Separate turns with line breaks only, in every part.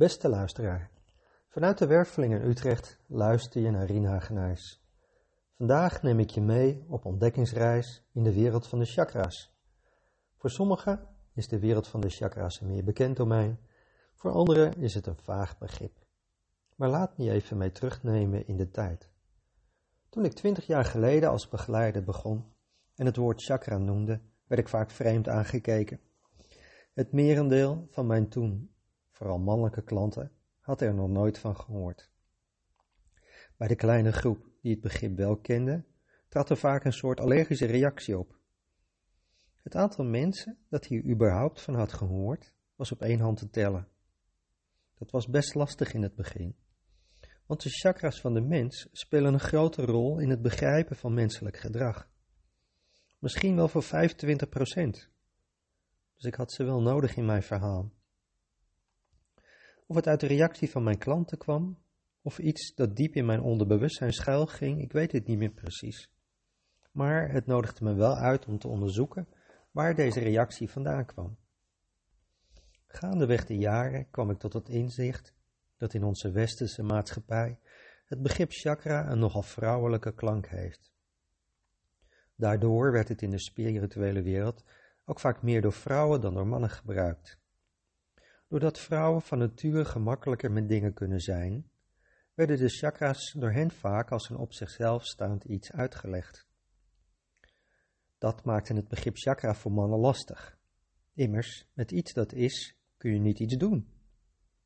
Beste luisteraar, vanuit de Werveling in Utrecht luister je naar Rien Hagenijs. Vandaag neem ik je mee op ontdekkingsreis in de wereld van de chakra's. Voor sommigen is de wereld van de chakra's een meer bekend domein, voor anderen is het een vaag begrip. Maar laat me je even mee terugnemen in de tijd. Toen ik twintig jaar geleden als begeleider begon en het woord chakra noemde, werd ik vaak vreemd aangekeken. Het merendeel van mijn toen vooral mannelijke klanten, had er nog nooit van gehoord. Bij de kleine groep die het begrip wel kende, trad er vaak een soort allergische reactie op. Het aantal mensen dat hier überhaupt van had gehoord, was op één hand te tellen. Dat was best lastig in het begin, want de chakras van de mens spelen een grote rol in het begrijpen van menselijk gedrag. Misschien wel voor 25 procent. Dus ik had ze wel nodig in mijn verhaal. Of het uit de reactie van mijn klanten kwam, of iets dat diep in mijn onderbewustzijn schuil ging, ik weet het niet meer precies. Maar het nodigde me wel uit om te onderzoeken waar deze reactie vandaan kwam. Gaandeweg de jaren kwam ik tot het inzicht dat in onze westerse maatschappij het begrip chakra een nogal vrouwelijke klank heeft. Daardoor werd het in de spirituele wereld ook vaak meer door vrouwen dan door mannen gebruikt. Doordat vrouwen van nature gemakkelijker met dingen kunnen zijn, werden de chakras door hen vaak als een op zichzelf staand iets uitgelegd. Dat maakte het begrip chakra voor mannen lastig. Immers, met iets dat is, kun je niet iets doen.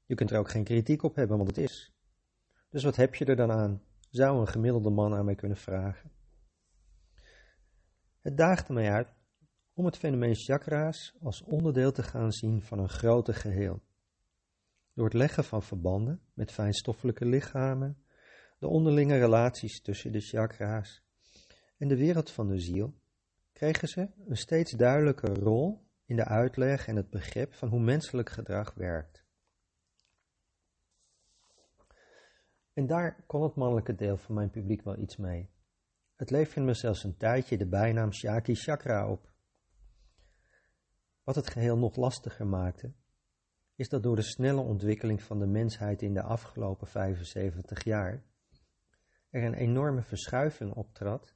Je kunt er ook geen kritiek op hebben, want het is. Dus wat heb je er dan aan? Zou een gemiddelde man aan mij kunnen vragen. Het daagde mij uit om het fenomeen chakra's als onderdeel te gaan zien van een groter geheel. Door het leggen van verbanden met fijnstoffelijke lichamen, de onderlinge relaties tussen de chakra's en de wereld van de ziel, kregen ze een steeds duidelijker rol in de uitleg en het begrip van hoe menselijk gedrag werkt. En daar kon het mannelijke deel van mijn publiek wel iets mee. Het leverde me zelfs een tijdje de bijnaam Shaki Chakra op. Wat het geheel nog lastiger maakte, is dat door de snelle ontwikkeling van de mensheid in de afgelopen 75 jaar er een enorme verschuiving optrad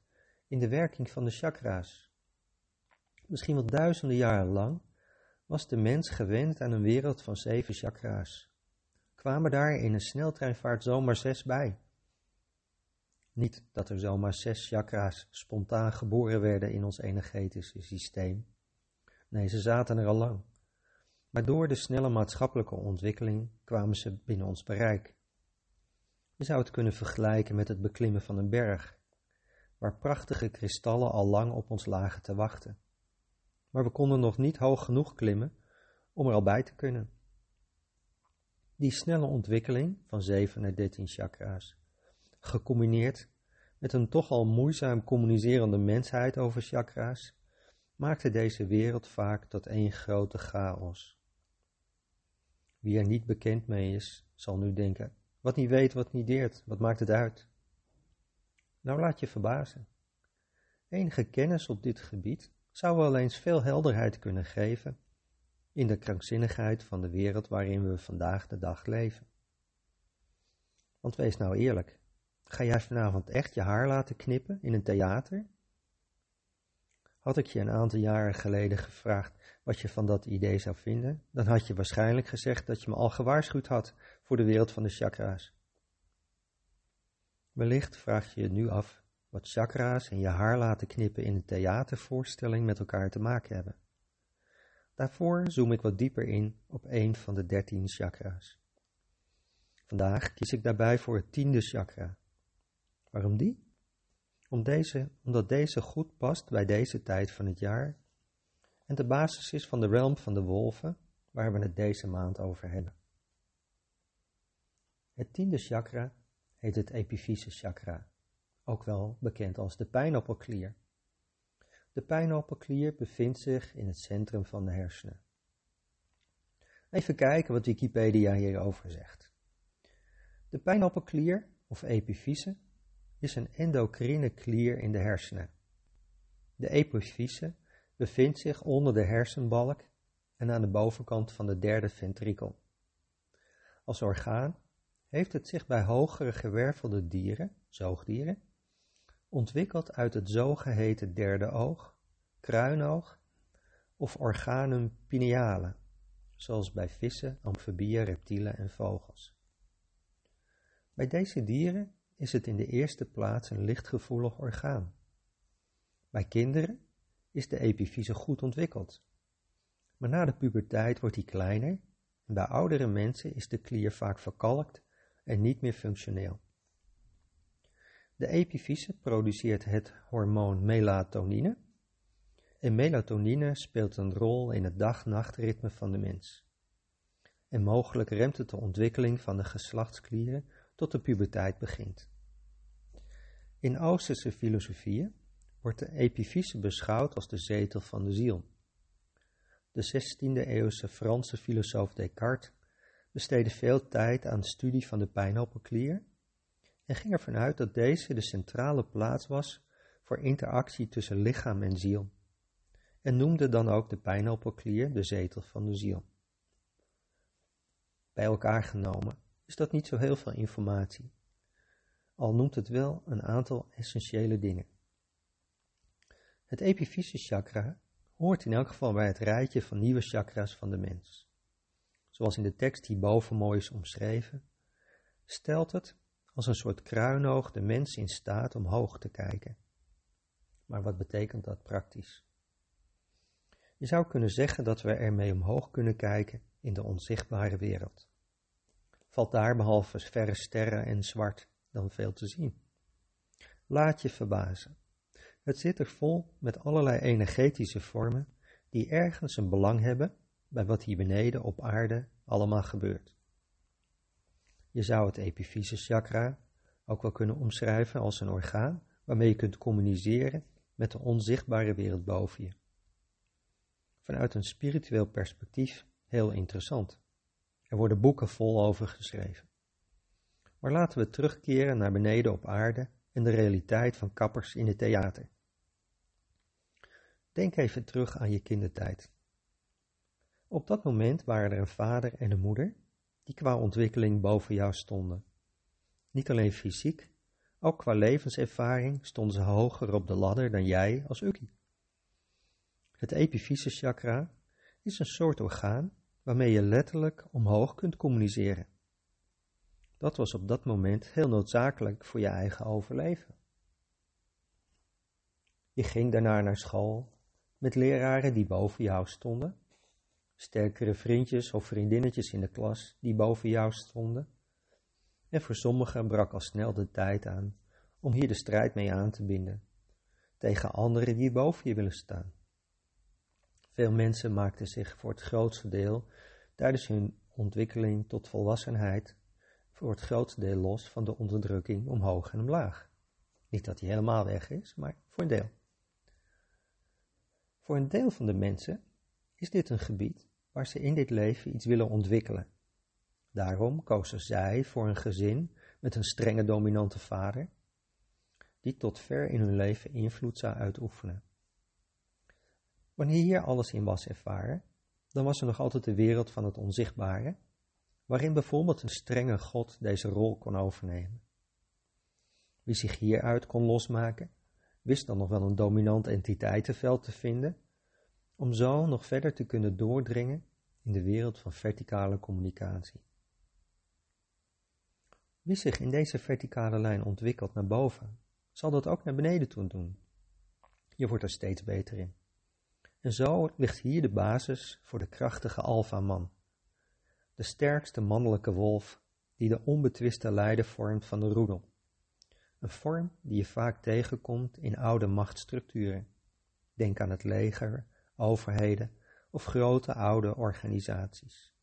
in de werking van de chakra's. Misschien wel duizenden jaren lang was de mens gewend aan een wereld van zeven chakra's. Kwamen daar in een sneltreinvaart zomaar zes bij. Niet dat er zomaar zes chakra's spontaan geboren werden in ons energetische systeem. Nee, ze zaten er al lang. Maar door de snelle maatschappelijke ontwikkeling kwamen ze binnen ons bereik. Je zou het kunnen vergelijken met het beklimmen van een berg, waar prachtige kristallen al lang op ons lagen te wachten. Maar we konden nog niet hoog genoeg klimmen om er al bij te kunnen. Die snelle ontwikkeling van 7 naar 13 chakra's, gecombineerd met een toch al moeizaam communicerende mensheid over chakra's, maakte deze wereld vaak tot één grote chaos. Wie er niet bekend mee is, zal nu denken, wat niet weet, wat niet deert, wat maakt het uit? Nou laat je verbazen. Enige kennis op dit gebied zou wel eens veel helderheid kunnen geven in de krankzinnigheid van de wereld waarin we vandaag de dag leven. Want wees nou eerlijk, ga jij vanavond echt je haar laten knippen in een theater had ik je een aantal jaren geleden gevraagd wat je van dat idee zou vinden, dan had je waarschijnlijk gezegd dat je me al gewaarschuwd had voor de wereld van de chakra's. Wellicht vraag je je nu af wat chakra's en je haar laten knippen in een theatervoorstelling met elkaar te maken hebben. Daarvoor zoom ik wat dieper in op een van de dertien chakra's. Vandaag kies ik daarbij voor het tiende chakra. Waarom die? Om deze, omdat deze goed past bij deze tijd van het jaar en de basis is van de realm van de wolven, waar we het deze maand over hebben. Het tiende chakra heet het epifyse chakra, ook wel bekend als de pijnappelklier. De pijnappelklier bevindt zich in het centrum van de hersenen. Even kijken wat Wikipedia hierover zegt. De pijnappelklier, of epifyse, is een endocrine klier in de hersenen. De epifyse bevindt zich onder de hersenbalk en aan de bovenkant van de derde ventrikel. als orgaan heeft het zich bij hogere gewervelde dieren, zoogdieren, ontwikkeld uit het zogeheten derde oog, kruinoog of organum pineale, zoals bij vissen, amfibieën, reptielen en vogels. Bij deze dieren is het in de eerste plaats een lichtgevoelig orgaan. Bij kinderen is de epifyse goed ontwikkeld, maar na de puberteit wordt die kleiner en bij oudere mensen is de klier vaak verkalkt en niet meer functioneel. De epifyse produceert het hormoon melatonine en melatonine speelt een rol in het dag-nachtritme van de mens. En mogelijk remt het de ontwikkeling van de geslachtsklieren tot de puberteit begint. In Oosterse filosofieën wordt de epifyse beschouwd als de zetel van de ziel. De 16e eeuwse Franse filosoof Descartes besteedde veel tijd aan de studie van de pijnhoppelklier en ging ervan uit dat deze de centrale plaats was voor interactie tussen lichaam en ziel en noemde dan ook de pijnhoppelklier de zetel van de ziel. Bij elkaar genomen is dat niet zo heel veel informatie, al noemt het wel een aantal essentiële dingen. Het epifyse chakra hoort in elk geval bij het rijtje van nieuwe chakras van de mens. Zoals in de tekst hierboven mooi is omschreven, stelt het als een soort kruinoog de mens in staat om hoog te kijken. Maar wat betekent dat praktisch? Je zou kunnen zeggen dat we ermee omhoog kunnen kijken in de onzichtbare wereld. Valt daar behalve verre sterren en zwart dan veel te zien? Laat je verbazen. Het zit er vol met allerlei energetische vormen die ergens een belang hebben bij wat hier beneden op aarde allemaal gebeurt. Je zou het epifyse chakra ook wel kunnen omschrijven als een orgaan waarmee je kunt communiceren met de onzichtbare wereld boven je. Vanuit een spiritueel perspectief heel interessant. Er worden boeken vol over geschreven. Maar laten we terugkeren naar beneden op aarde en de realiteit van kappers in het theater. Denk even terug aan je kindertijd. Op dat moment waren er een vader en een moeder die qua ontwikkeling boven jou stonden. Niet alleen fysiek, ook qua levenservaring stonden ze hoger op de ladder dan jij als Ukkie. Het epifyse chakra is een soort orgaan waarmee je letterlijk omhoog kunt communiceren. Dat was op dat moment heel noodzakelijk voor je eigen overleven. Je ging daarna naar school met leraren die boven jou stonden, sterkere vriendjes of vriendinnetjes in de klas die boven jou stonden, en voor sommigen brak al snel de tijd aan om hier de strijd mee aan te binden, tegen anderen die boven je willen staan. Veel mensen maakten zich voor het grootste deel tijdens hun ontwikkeling tot volwassenheid voor het grootste deel los van de onderdrukking omhoog en omlaag. Niet dat die helemaal weg is, maar voor een deel. Voor een deel van de mensen is dit een gebied waar ze in dit leven iets willen ontwikkelen. Daarom kozen zij voor een gezin met een strenge dominante vader, die tot ver in hun leven invloed zou uitoefenen. Wanneer hier alles in was ervaren, dan was er nog altijd de wereld van het onzichtbare, waarin bijvoorbeeld een strenge God deze rol kon overnemen. Wie zich hieruit kon losmaken, wist dan nog wel een dominant entiteitenveld te vinden, om zo nog verder te kunnen doordringen in de wereld van verticale communicatie. Wie zich in deze verticale lijn ontwikkelt naar boven, zal dat ook naar beneden toe doen. Je wordt er steeds beter in. En zo ligt hier de basis voor de krachtige alfa-man, de sterkste mannelijke wolf die de onbetwiste leider vormt van de roedel. Een vorm die je vaak tegenkomt in oude machtsstructuren. Denk aan het leger, overheden of grote oude organisaties.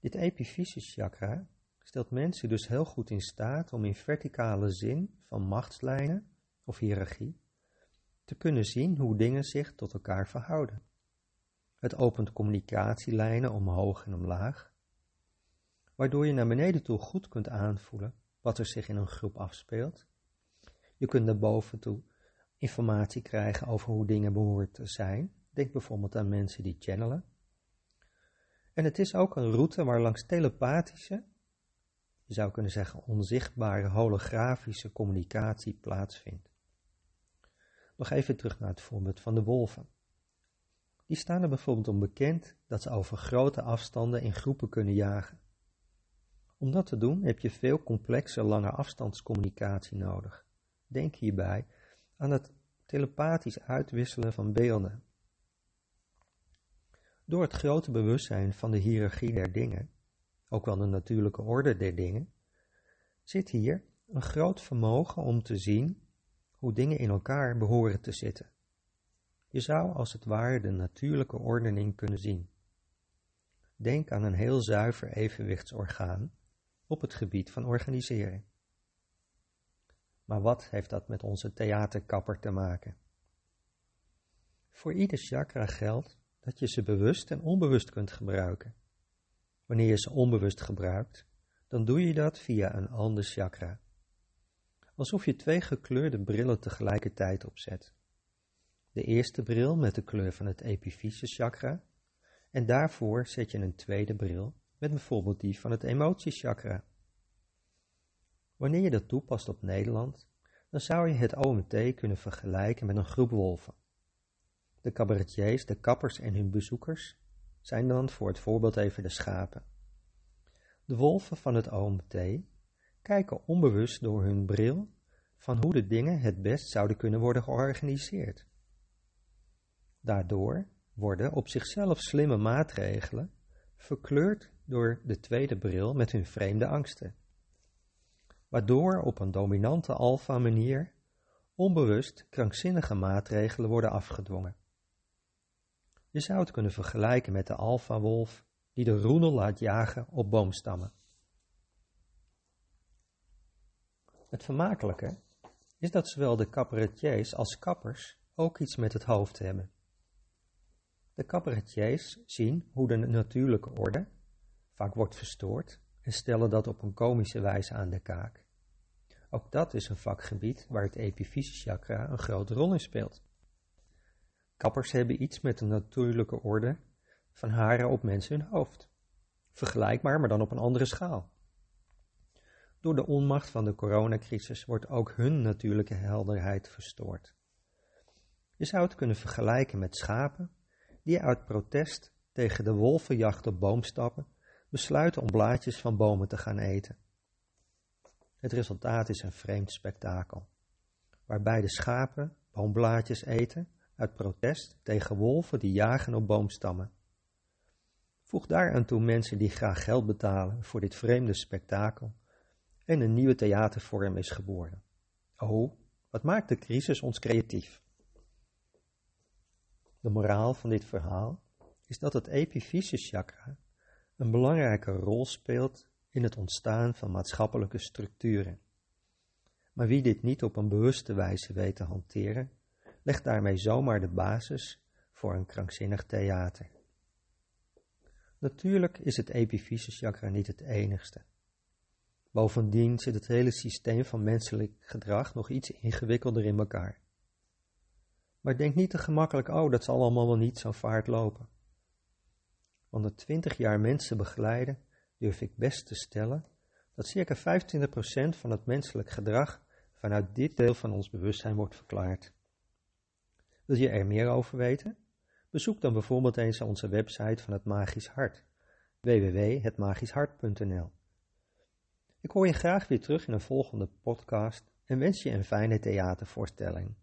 Dit epiphysis chakra stelt mensen dus heel goed in staat om in verticale zin van machtslijnen of hiërarchie te kunnen zien hoe dingen zich tot elkaar verhouden. Het opent communicatielijnen omhoog en omlaag, waardoor je naar beneden toe goed kunt aanvoelen wat er zich in een groep afspeelt. Je kunt naar boven toe informatie krijgen over hoe dingen behoort te zijn. Denk bijvoorbeeld aan mensen die channelen. En het is ook een route waar langs telepathische, je zou kunnen zeggen onzichtbare holografische communicatie plaatsvindt. Nog even terug naar het voorbeeld van de wolven. Die staan er bijvoorbeeld om bekend dat ze over grote afstanden in groepen kunnen jagen. Om dat te doen heb je veel complexe lange afstandscommunicatie nodig. Denk hierbij aan het telepathisch uitwisselen van beelden. Door het grote bewustzijn van de hiërarchie der dingen, ook wel de natuurlijke orde der dingen, zit hier een groot vermogen om te zien hoe dingen in elkaar behoren te zitten. Je zou als het ware de natuurlijke ordening kunnen zien. Denk aan een heel zuiver evenwichtsorgaan op het gebied van organiseren. Maar wat heeft dat met onze theaterkapper te maken? Voor ieder chakra geldt dat je ze bewust en onbewust kunt gebruiken. Wanneer je ze onbewust gebruikt, dan doe je dat via een ander chakra. Alsof je twee gekleurde brillen tegelijkertijd opzet. De eerste bril met de kleur van het epiphyse chakra en daarvoor zet je een tweede bril met bijvoorbeeld die van het emotiechakra. Wanneer je dat toepast op Nederland, dan zou je het OMT kunnen vergelijken met een groep wolven. De cabaretiers, de kappers en hun bezoekers zijn dan voor het voorbeeld even de schapen. De wolven van het OMT kijken onbewust door hun bril van hoe de dingen het best zouden kunnen worden georganiseerd. Daardoor worden op zichzelf slimme maatregelen verkleurd door de tweede bril met hun vreemde angsten, waardoor op een dominante alfa-manier onbewust krankzinnige maatregelen worden afgedwongen. Je zou het kunnen vergelijken met de alfa-wolf die de roenel laat jagen op boomstammen. Het vermakelijke is dat zowel de cabaretiers als kappers ook iets met het hoofd hebben. De cabaretiers zien hoe de natuurlijke orde vaak wordt verstoord en stellen dat op een komische wijze aan de kaak. Ook dat is een vakgebied waar het epifyse chakra een grote rol in speelt. Kappers hebben iets met de natuurlijke orde van haren op mensen hun hoofd. Vergelijkbaar, maar dan op een andere schaal. Door de onmacht van de coronacrisis wordt ook hun natuurlijke helderheid verstoord. Je zou het kunnen vergelijken met schapen die uit protest tegen de wolvenjacht op boomstappen besluiten om blaadjes van bomen te gaan eten. Het resultaat is een vreemd spektakel, waarbij de schapen boomblaadjes eten uit protest tegen wolven die jagen op boomstammen. Voeg daar aan toe mensen die graag geld betalen voor dit vreemde spektakel en een nieuwe theatervorm is geboren. Oh, wat maakt de crisis ons creatief? De moraal van dit verhaal is dat het epifyse chakra een belangrijke rol speelt in het ontstaan van maatschappelijke structuren. Maar wie dit niet op een bewuste wijze weet te hanteren, legt daarmee zomaar de basis voor een krankzinnig theater. Natuurlijk is het epifyse chakra niet het enigste. Bovendien zit het hele systeem van menselijk gedrag nog iets ingewikkelder in elkaar. Maar denk niet te gemakkelijk, oh, dat zal allemaal wel niet zo vaart lopen. Na twintig jaar mensen begeleiden, durf ik best te stellen dat circa 25% van het menselijk gedrag vanuit dit deel van ons bewustzijn wordt verklaard. Wil je er meer over weten? Bezoek dan bijvoorbeeld eens onze website van het Magisch Hart, www.hetmagischhart.nl. Ik hoor je graag weer terug in een volgende podcast en wens je een fijne theatervoorstelling.